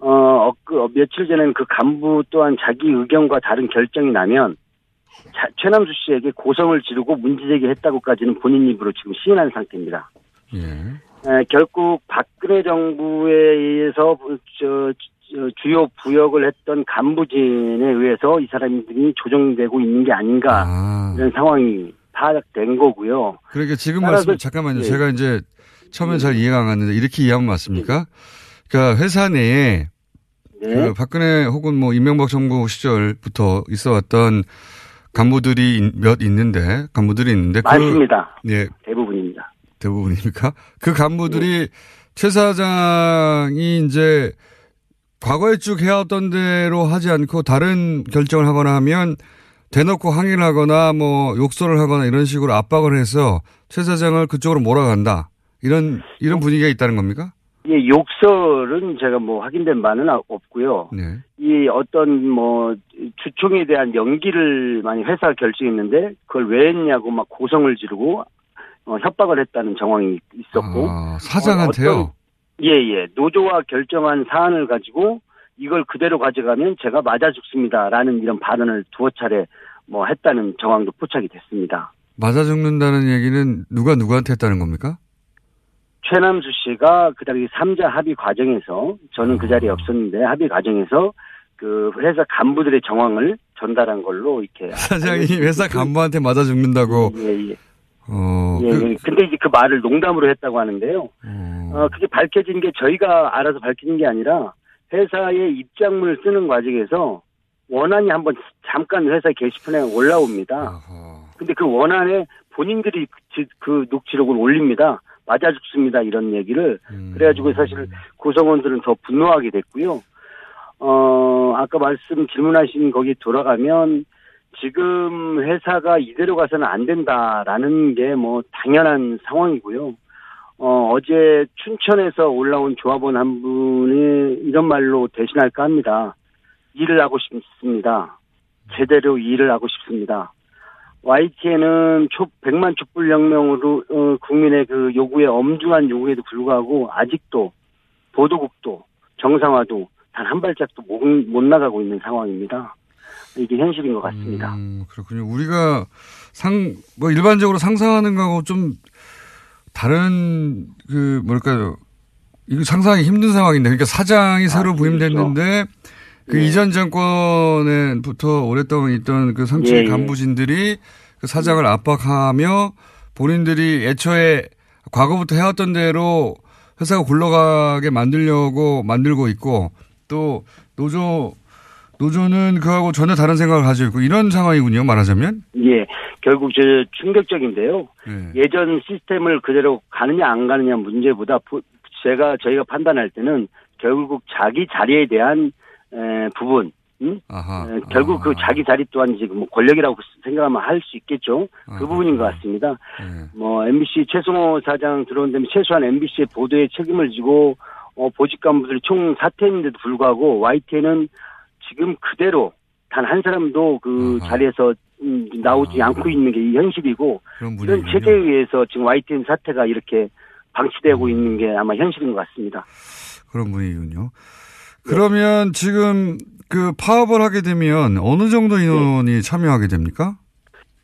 어, 어, 그, 어, 며칠 전에는 그 간부 또한 자기 의견과 다른 결정이 나면 자- 최남수 씨에게 고성을 지르고 문제제기했다고까지는 본인 입으로 지금 시인한 상태입니다. 예. 에, 결국 박근혜 정부에 의해서 부- 저, 저 주요 부역을 했던 간부진에 의해서 이 사람들이 조정되고 있는 게 아닌가 이런 상황이 파악된 거고요. 그러니까 지금 말씀 잠깐만요. 예. 제가 이제 처음에 잘 이해가 안 갔는데 이렇게 이해하면 맞습니까? 그러니까 회사 내에 네. 그 박근혜 혹은 뭐 이명박 정부 시절부터 있어왔던 간부들이 인- 몇 있는데 간부들이 있는데 그- 많습니다. 예, 대부분입니다. 대부분입니까? 그 간부들이 최 사장이 이제 과거에 쭉 해왔던 대로 하지 않고 다른 결정을 하거나 하면 대놓고 항의를 하거나 뭐 욕설을 하거나 이런 식으로 압박을 해서 최 사장을 그쪽으로 몰아간다. 이런, 이런 분위기가 있다는 겁니까? 예, 욕설은 제가 뭐 확인된 바는 아- 없고요. 네. 이 어떤 뭐 주총에 대한 연기를 많이 회사가 결정했는데 그걸 왜 했냐고 막 고성을 지르고 어, 협박을 했다는 정황이 있었고 아, 사장한테요? 어, 어떤- 예, 예. 노조와 결정한 사안을 가지고 이걸 그대로 가져가면 제가 맞아 죽습니다라는 이런 발언을 두어 차례 뭐 했다는 정황도 포착이 됐습니다. 맞아 죽는다는 얘기는 누가 누구한테 했다는 겁니까? 최남수 씨가 그 당시 3자 합의 과정에서 저는 그 아. 자리에 없었는데 합의 과정에서 그 회사 간부들의 정황을 전달한 걸로 이렇게 사장이 회사 간부한테 맞아 죽는다고. 예, 예. 어, 예, 그- 예. 근데 이제 그 말을 농담으로 했다고 하는데요. 어, 그게 밝혀진 게 저희가 알아서 밝혀진 게 아니라 회사의 입장문을 쓰는 과정에서 원안이 한번 잠깐 회사 게시판에 올라옵니다. 근데 그 원안에 본인들이 그, 그 녹취록을 올립니다. 맞아 죽습니다. 이런 얘기를. 그래가지고 사실 구성원들은 더 분노하게 됐고요. 어, 아까 말씀 질문하신 거기 돌아가면 지금 회사가 이대로 가서는 안 된다라는 게 뭐 당연한 상황이고요. 어, 어제 춘천에서 올라온 조합원 한 분이 이런 말로 대신할까 합니다. 일을 하고 싶습니다. 제대로 일을 하고 싶습니다. YTN은 초, 100만 촛불 혁명으로, 어, 국민의 그 요구에 엄중한 요구에도 불구하고 아직도 보도국도 정상화도 단 한 발짝도 못, 못 나가고 있는 상황입니다. 이게 현실인 것 같습니다. 음, 그렇군요. 우리가 상, 뭐 일반적으로 상상하는 거하고 좀 다른 그 뭘까요? 이거 상상하기 힘든 상황인데, 그러니까 사장이 새로 부임됐는데 그 이전 정권에부터 오랫동안 있던 그 삼층 예, 예. 간부진들이 그 사장을 압박하며 본인들이 애초에 과거부터 해왔던 대로 회사가 굴러가게 만들려고 만들고 있고 또 노조 노조는 그하고 전혀 다른 생각을 가지고 있고 이런 상황이군요. 말하자면. 예, 결국 저 충격적인데요. 네. 예전 시스템을 그대로 가느냐 안 가느냐 문제보다 부- 제가 저희가 판단할 때는 결국 자기 자리에 대한 에, 부분, 음? 에, 결국 그 자기 자리 또한 지금 뭐 권력이라고 생각하면 할 수 있겠죠. 그 부분인 것 같습니다. 뭐 MBC 최승호 사장 들어온 다음에 최소한 MBC의 보도에 책임을 지고 어, 보직 간부들이 총 사퇴했는데도 불구하고 YTN은 지금 그대로 단 한 사람도 그 자리에서 음, 나오지 않고 있는 게 이 현실이고 그런 이런 체제에 의해서 지금 YTN 사태가 이렇게 방치되고 음. 있는 게 아마 현실인 것 같습니다. 그런 분위기군요. 그러면 지금 그 파업을 하게 되면 어느 정도 인원이 참여하게 됩니까?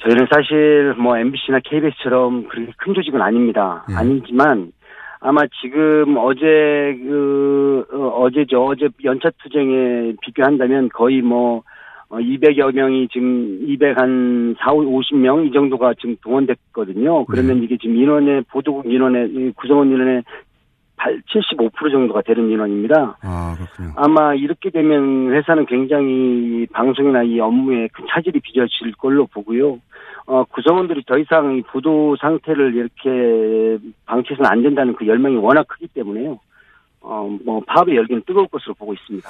저희는 사실 뭐 MBC나 KBS처럼 그렇게 큰 조직은 아닙니다. 아니지만 아마 지금 어제 그 어, 어제죠 어제 연차 투쟁에 비교한다면 거의 뭐 어, 200여 명이 지금 200 한 4, 50명 이 정도가 지금 동원됐거든요. 그러면 이게 지금 인원의 보도국 인원의 이 구성원 인원의 8, 75% 정도가 되는 인원입니다. 아, 그렇군요. 아마 이렇게 되면 회사는 굉장히 이 방송이나 이 업무에 큰 차질이 빚어질 걸로 보고요. 어, 구성원들이 더 이상 이 보도 상태를 이렇게 방치해서는 안 된다는 그 열망이 워낙 크기 때문에요. 어, 뭐, 파업의 열기는 뜨거울 것으로 보고 있습니다.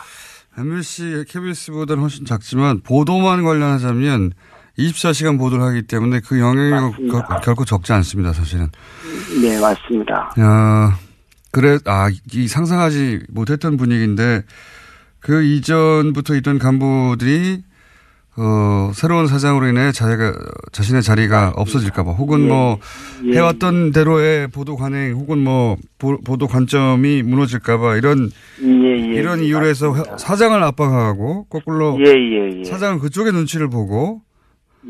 MBC, KBS보다는 훨씬 작지만 보도만 관련하자면 24시간 보도를 하기 때문에 그 영향이 거- 결코 적지 않습니다, 사실은. 네, 맞습니다. 야, 그래, 아, 이 상상하지 못했던 분위기인데 그 이전부터 있던 간부들이 어, 새로운 사장으로 인해 자기가, 자신의 자리가 없어질까봐 혹은 예. 뭐 예. 해왔던 대로의 보도 관행 혹은 뭐 보, 도 관점이 무너질까봐 이런 예, 예. 이런 이유로 해서 회- 사장을 압박하고 거꾸로 예, 예, 예. 사장은 그쪽의 눈치를 보고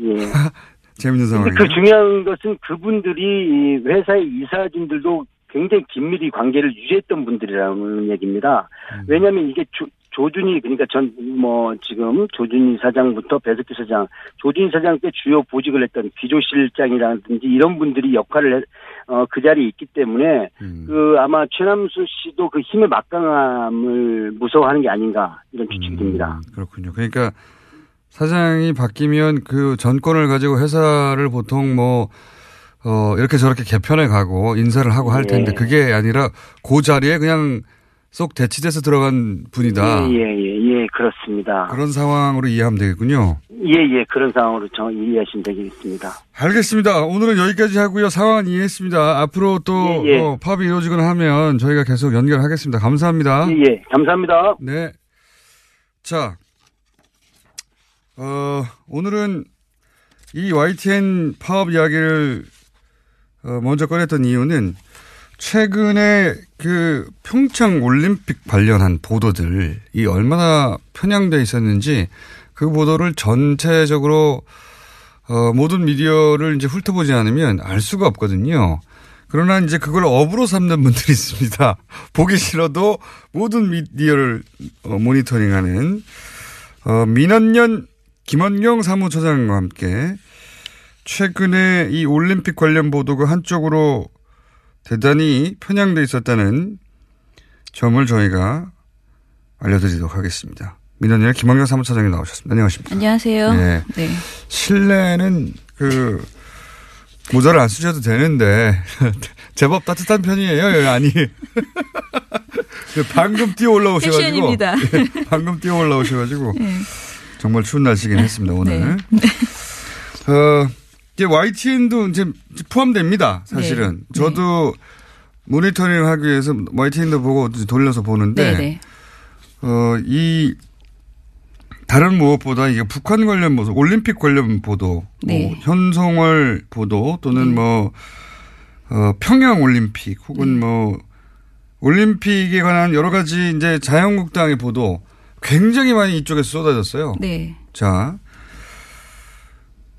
예. 재밌는 상황이에요. 그 중요한 것은 그분들이 이 회사의 이사진들도 굉장히 긴밀히 관계를 유지했던 분들이라는 얘기입니다. 왜냐하면 이게 조, 조준이 그러니까 전 뭐 지금 조준희 사장부터 배석규 사장, 조준희 사장 때 주요 보직을 했던 비조실장이라든지 이런 분들이 역할을 해- 어, 그 자리에 있기 때문에 그 아마 최남수 씨도 그 힘의 막강함을 무서워하는 게 아닌가 이런 추측이 듭니다. 그렇군요. 그러니까 사장이 바뀌면 그 전권을 가지고 회사를 보통 뭐, 어, 이렇게 저렇게 개편해 가고 인사를 하고 할 텐데 예. 그게 아니라 그 자리에 그냥 쏙 대치돼서 들어간 분이다. 예, 예, 예, 그렇습니다. 그런 상황으로 이해하면 되겠군요. 예, 예, 그런 상황으로 정 이해하시면 되겠습니다. 알겠습니다. 오늘은 여기까지 하고요. 상황은 이해했습니다. 앞으로 또 예, 예. 어, 파업이 이루어지거나 하면 저희가 계속 연결하겠습니다. 감사합니다. 예, 예, 감사합니다. 네. 자, 어, 오늘은 이 YTN 파업 이야기를 어, 먼저 꺼냈던 이유는 최근에 그 평창 올림픽 관련한 보도들이 얼마나 편향돼 있었는지 그 보도를 전체적으로 어, 모든 미디어를 이제 훑어보지 않으면 알 수가 없거든요. 그러나 이제 그걸 업으로 삼는 분들이 있습니다. 보기 싫어도 모든 미디어를 어, 모니터링하는 어, 민원년 김원경 사무처장과 함께 최근에 이 올림픽 관련 보도가 한쪽으로 대단히 편향돼 있었다는 점을 저희가 알려드리도록 하겠습니다. 민원년 김원경 사무처장이 나오셨습니다. 안녕하십니까. 안녕하세요. 네. 네. 실내는 그 모자를 안 쓰셔도 되는데 제법 따뜻한 편이에요. 아니 방금 뛰어 올라오셔가지고. 네, 방금 뛰어 올라오셔가지고 네. 정말 추운 날씨긴 했습니다 오늘. 어 이제 YTN도 이제 포함됩니다. 사실은 네. 저도 모니터링 하기 위해서 YTN도 보고 돌려서 보는데 네, 네. 어이 다른 무엇보다 이게 북한 관련 보도, 올림픽 관련 보도, 네. 뭐 현송월 보도 또는 뭐 어, 평양 올림픽 혹은 네. 뭐 올림픽에 관한 여러 가지 이제 자유한국당의 보도 굉장히 많이 이쪽에서 쏟아졌어요. 네. 자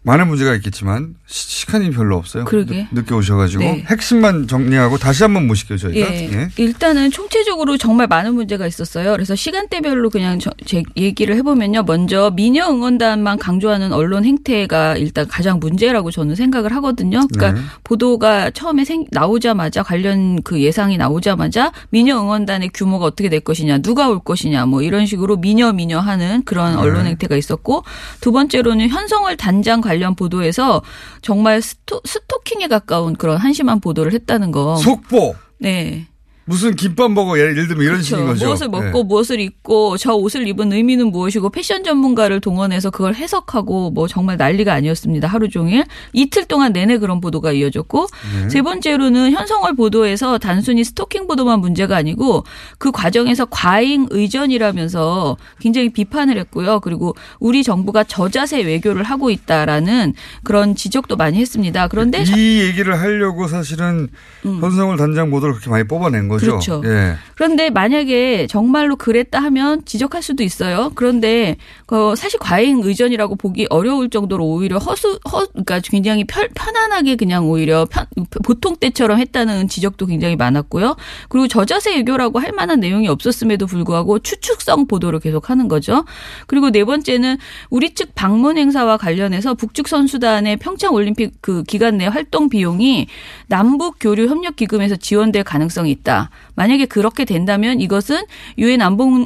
많은 문제가 있겠지만 시- 시간이 별로 없어요. 그러게. 늦, 게 오셔가지고 네. 핵심만 정리하고 다시 한번 모실게요 저희가. 예. 예. 일단은 총체적으로 정말 많은 문제가 있었어요. 그래서 시간대별로 그냥 저, 제 얘기를 해보면요. 먼저 미녀 응원단만 강조하는 언론 행태가 일단 가장 문제라고 저는 생각을 하거든요. 그러니까 네. 보도가 처음에 생, 나오자마자 관련 그 예상이 나오자마자 미녀 응원단의 규모가 어떻게 될 것이냐, 누가 올 것이냐, 뭐 이런 식으로 미녀 미녀 하는 그런 네. 언론 행태가 있었고 두 번째로는 현성월 단장 관련 보도에서 정말 스토, 스토킹에 가까운 그런 한심한 보도를 했다는 거. 속보. 네. 무슨 김밥 먹어 예를 들면 이런 식인 그렇죠. 거죠. 무엇을 먹고 예. 무엇을 입고 저 옷을 입은 의미는 무엇이고 패션 전문가를 동원해서 그걸 해석하고 뭐 정말 난리가 아니었습니다. 하루 종일 이틀 동안 내내 그런 보도가 이어졌고 네. 세 번째로는 현성월 보도에서 단순히 스토킹 보도만 문제가 아니고 그 과정에서 과잉 의전이라면서 굉장히 비판을 했고요. 그리고 우리 정부가 저자세 외교를 하고 있다라는 그런 지적도 많이 했습니다. 그런데 이 얘기를 하려고 사실은 현성을 단장 보도를 그렇게 많이 뽑아낸 거죠. 음. 그렇죠. 예. 그런데 만약에 정말로 그랬다 하면 지적할 수도 있어요. 그런데 그 사실 과잉 의전이라고 보기 어려울 정도로 오히려 허수 허 그러니까 굉장히 편, 편안하게 그냥 오히려 편, 보통 때처럼 했다는 지적도 굉장히 많았고요. 그리고 저자세 외교라고 할 만한 내용이 없었음에도 불구하고 추측성 보도를 계속하는 거죠. 그리고 네 번째는 우리 측 방문 행사와 관련해서 북측 선수단의 평창 올림픽 그 기간 내 활동 비용이 남북 교류 협력 기금에서 지원될 가능성이 있다. 만약에 그렇게 된다면 이것은 유엔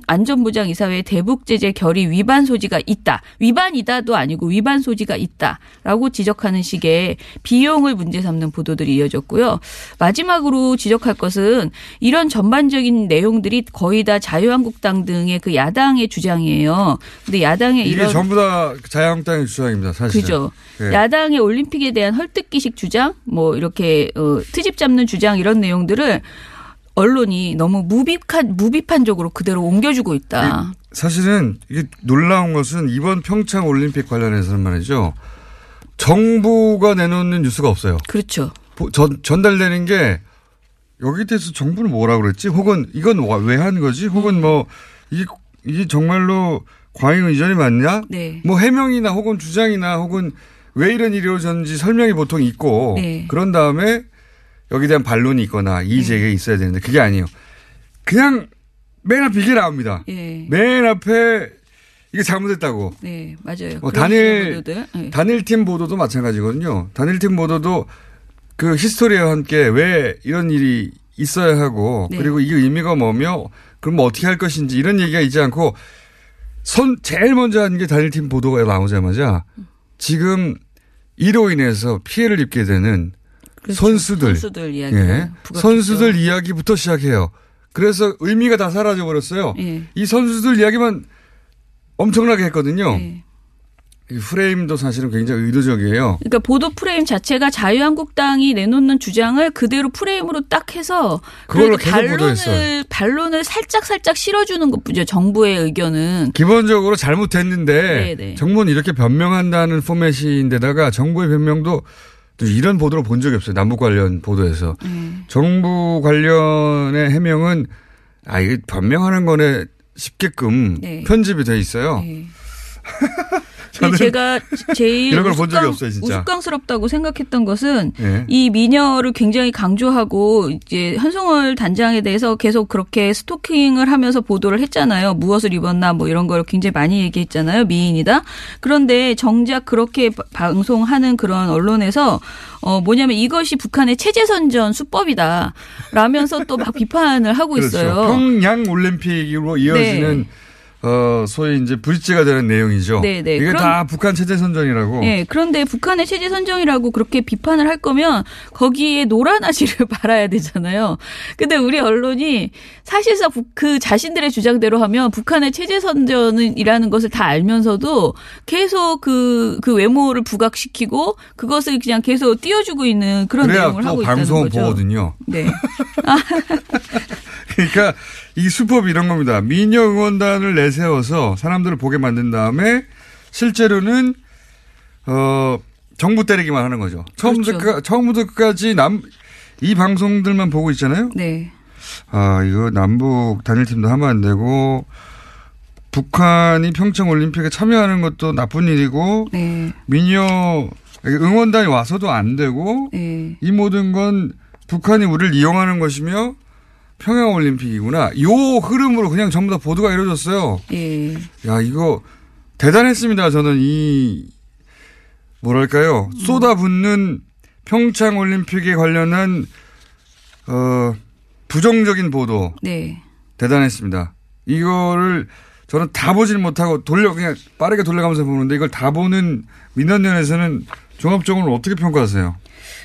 안전보장 이사회 대북 제재 결의 위반 소지가 있다. 위반이다도 아니고 위반 소지가 있다라고 지적하는 식의 비용을 문제 삼는 보도들이 이어졌고요. 마지막으로 지적할 것은 이런 전반적인 내용들이 거의 다 자유한국당 등의 그 야당의 주장이에요. 근데 야당의 이게 이런 전부 다 자유한국당의 주장입니다. 사실은. 그죠. 예. 야당의 올림픽에 대한 헐뜯기식 주장, 뭐 이렇게 어, 트집 잡는 주장 이런 내용들을 언론이 너무 무비판 무비판적으로 그대로 옮겨주고 있다. 사실은 이게 놀라운 것은 이번 평창 올림픽 관련해서는 말이죠. 정부가 내놓는 뉴스가 없어요. 그렇죠. 보- 전, 전달되는 게 여기에 대해서 정부는 뭐라고 그랬지? 혹은 이건 왜 하는 거지? 혹은 뭐 이게, 이게 정말로 과잉 의전이 맞냐? 네. 뭐 해명이나 혹은 주장이나 혹은 왜 이런 일이 이루어졌는지 설명이 보통 있고 네. 그런 다음에 여기에 대한 반론이 있거나 이의 제기가 있어야 되는데 그게 아니에요. 그냥 맨 앞에 이게 나옵니다. 예. 맨 앞에 이게 잘못했다고. 네, 맞아요. 어, 단일. 네. 단일팀 보도도 마찬가지거든요. 단일팀 보도도 그 history와 함께 왜 이런 일이 있어야 하고 네. 그리고 이게 의미가 뭐며 그럼 뭐 어떻게 할 것인지 이런 얘기가 있지 않고 선 제일 먼저 한게 단일팀 보도가 나오자마자 지금 이로 인해서 피해를 입게 되는 그렇죠. 선수들, 선수들 이야기. 예. 선수들 이야기부터 시작해요. 그래서 의미가 다 사라져 버렸어요. 예. 이 선수들 이야기만 엄청나게 했거든요. 예. 이 프레임도 사실은 굉장히 의도적이에요. 그러니까 보도 프레임 자체가 자유한국당이 내놓는 주장을 그대로 프레임으로 딱 해서 그걸로 계속 반론을. 반론을 살짝 살짝 실어주는 것뿐이죠. 정부의 의견은 기본적으로 잘못했는데 네네. 정부는 이렇게 변명한다는 포맷인데다가 정부의 변명도 또 이런 보도를 본 적이 없어요. 남북 관련 보도에서. 네. 정부 관련의 해명은 아, 이게 변명하는 거네 싶게끔 네. 편집이 돼 있어요. 저는 제가 제일 이런 걸본 적이 우스꽝- 없어요, 진짜. 우스꽝스럽다고 생각했던 것은 예. 이 미녀를 굉장히 강조하고 이제 현송월 단장에 대해서 계속 그렇게 스토킹을 하면서 보도를 했잖아요. 무엇을 입었나 뭐 이런 걸 굉장히 많이 얘기했잖아요. 미인이다. 그런데 정작 그렇게 바- 방송하는 그런 언론에서 어 뭐냐면 이것이 북한의 체제 선전 수법이다. 라면서 또 막 비판을 하고 있어요. 그렇죠. 평양 올림픽으로 이어지는 어 소위 이제 브릿지가 되는 내용이죠. 네, 네. 이게 그런- 다 북한 체제 선전이라고. 예, 그런데 북한의 체제 선정이라고 그렇게 비판을 할 거면 거기에 노란 아지를 발아야 되잖아요. 근데 우리 언론이 사실상 북- 그 자신들의 주장대로 하면 북한의 체제 선전이라는 것을 다 알면서도 계속 그, 그 외모를 부각시키고 그것을 그냥 계속 띄워주고 있는 그런 내용을 또 하고 있다는 거죠. 보거든요. 네. 그러니까 이 수법이 이런 겁니다. 미녀 응원단을 내세워서 사람들을 보게 만든 다음에 실제로는 어 정부 때리기만 하는 거죠. 처음부터 그렇죠. 끝- 처음부터 끝까지 남 이 방송들만 보고 있잖아요. 네. 아 이거 남북 단일팀도 하면 안 되고 북한이 평창 올림픽에 참여하는 것도 나쁜 일이고 네. 미녀 응원단이 와서도 안 되고 네. 이 모든 건 북한이 우리를 이용하는 것이며 평양 올림픽이구나. 요 흐름으로 그냥 전부 다 보도가 이루어졌어요. 예. 야 이거 대단했습니다. 저는 이 뭐랄까요 쏟아붓는 평창 올림픽에 관련한 어 부정적인 보도 네. 대단했습니다. 이거를 저는 다 보질 못하고 돌려 그냥 빠르게 돌려가면서 보는데 이걸 다 보는 민원연에서는 종합적으로 어떻게 평가하세요?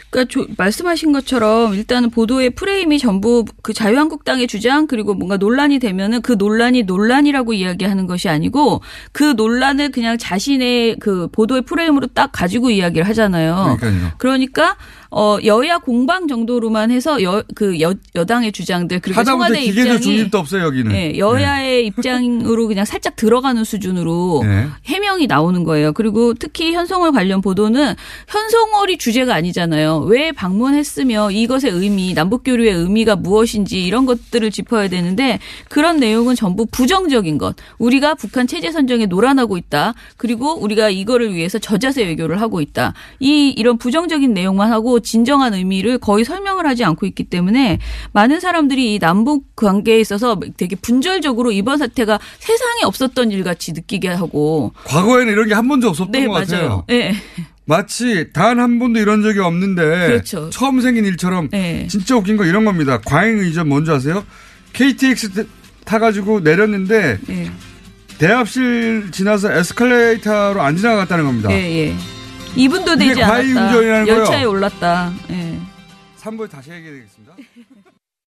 그러니까 조- 말씀하신 것처럼 일단은 보도의 프레임이 전부 그 자유한국당의 주장 그리고 뭔가 논란이 되면은 그 논란이 논란이라고 이야기하는 것이 아니고 그 논란을 그냥 자신의 그 보도의 프레임으로 딱 가지고 이야기를 하잖아요. 그러니까요. 그러니까 어 여야 공방 정도로만 해서 여 그 여당의 주장들 그리고 청와대 입장이 중립도 없어요 여기는. 예, 여야의 입장으로 그냥 살짝 들어가는 수준으로 네. 해명이 나오는 거예요. 그리고 특히 현송월 관련 보도는 현송월이 주제가 아니잖아요. 왜 방문했으며 이것의 의미, 남북교류의 의미가 무엇인지 이런 것들을 짚어야 되는데 그런 내용은 전부 부정적인 것. 우리가 북한 체제 선정에 노란하고 있다. 그리고 우리가 이거를 위해서 저자세 외교를 하고 있다. 이 이런 부정적인 내용만 하고 진정한 의미를 거의 설명을 하지 않고 있기 때문에 많은 사람들이 이 남북 관계에 있어서 되게 분절적으로 이번 사태가 세상에 없었던 일 같이 느끼게 하고 과거에는 이런 게 한 번도 없었던 네, 것 같아요. 맞아요. 네. 마치 단 한 번도 이런 적이 없는데 그렇죠. 처음 생긴 일처럼 네. 진짜 웃긴 거 이런 겁니다. 과잉 의전 뭔지 아세요? KTX 타가지고 내렸는데 네. 대합실 지나서 에스컬레이터로 안 지나갔다는 겁니다. 예, 예. 이분도 이게 되지 과잉 않았다. 운전이라는 거예요. 열차에 올랐다. 예. 3부에 다시 얘기해 드리겠습니다.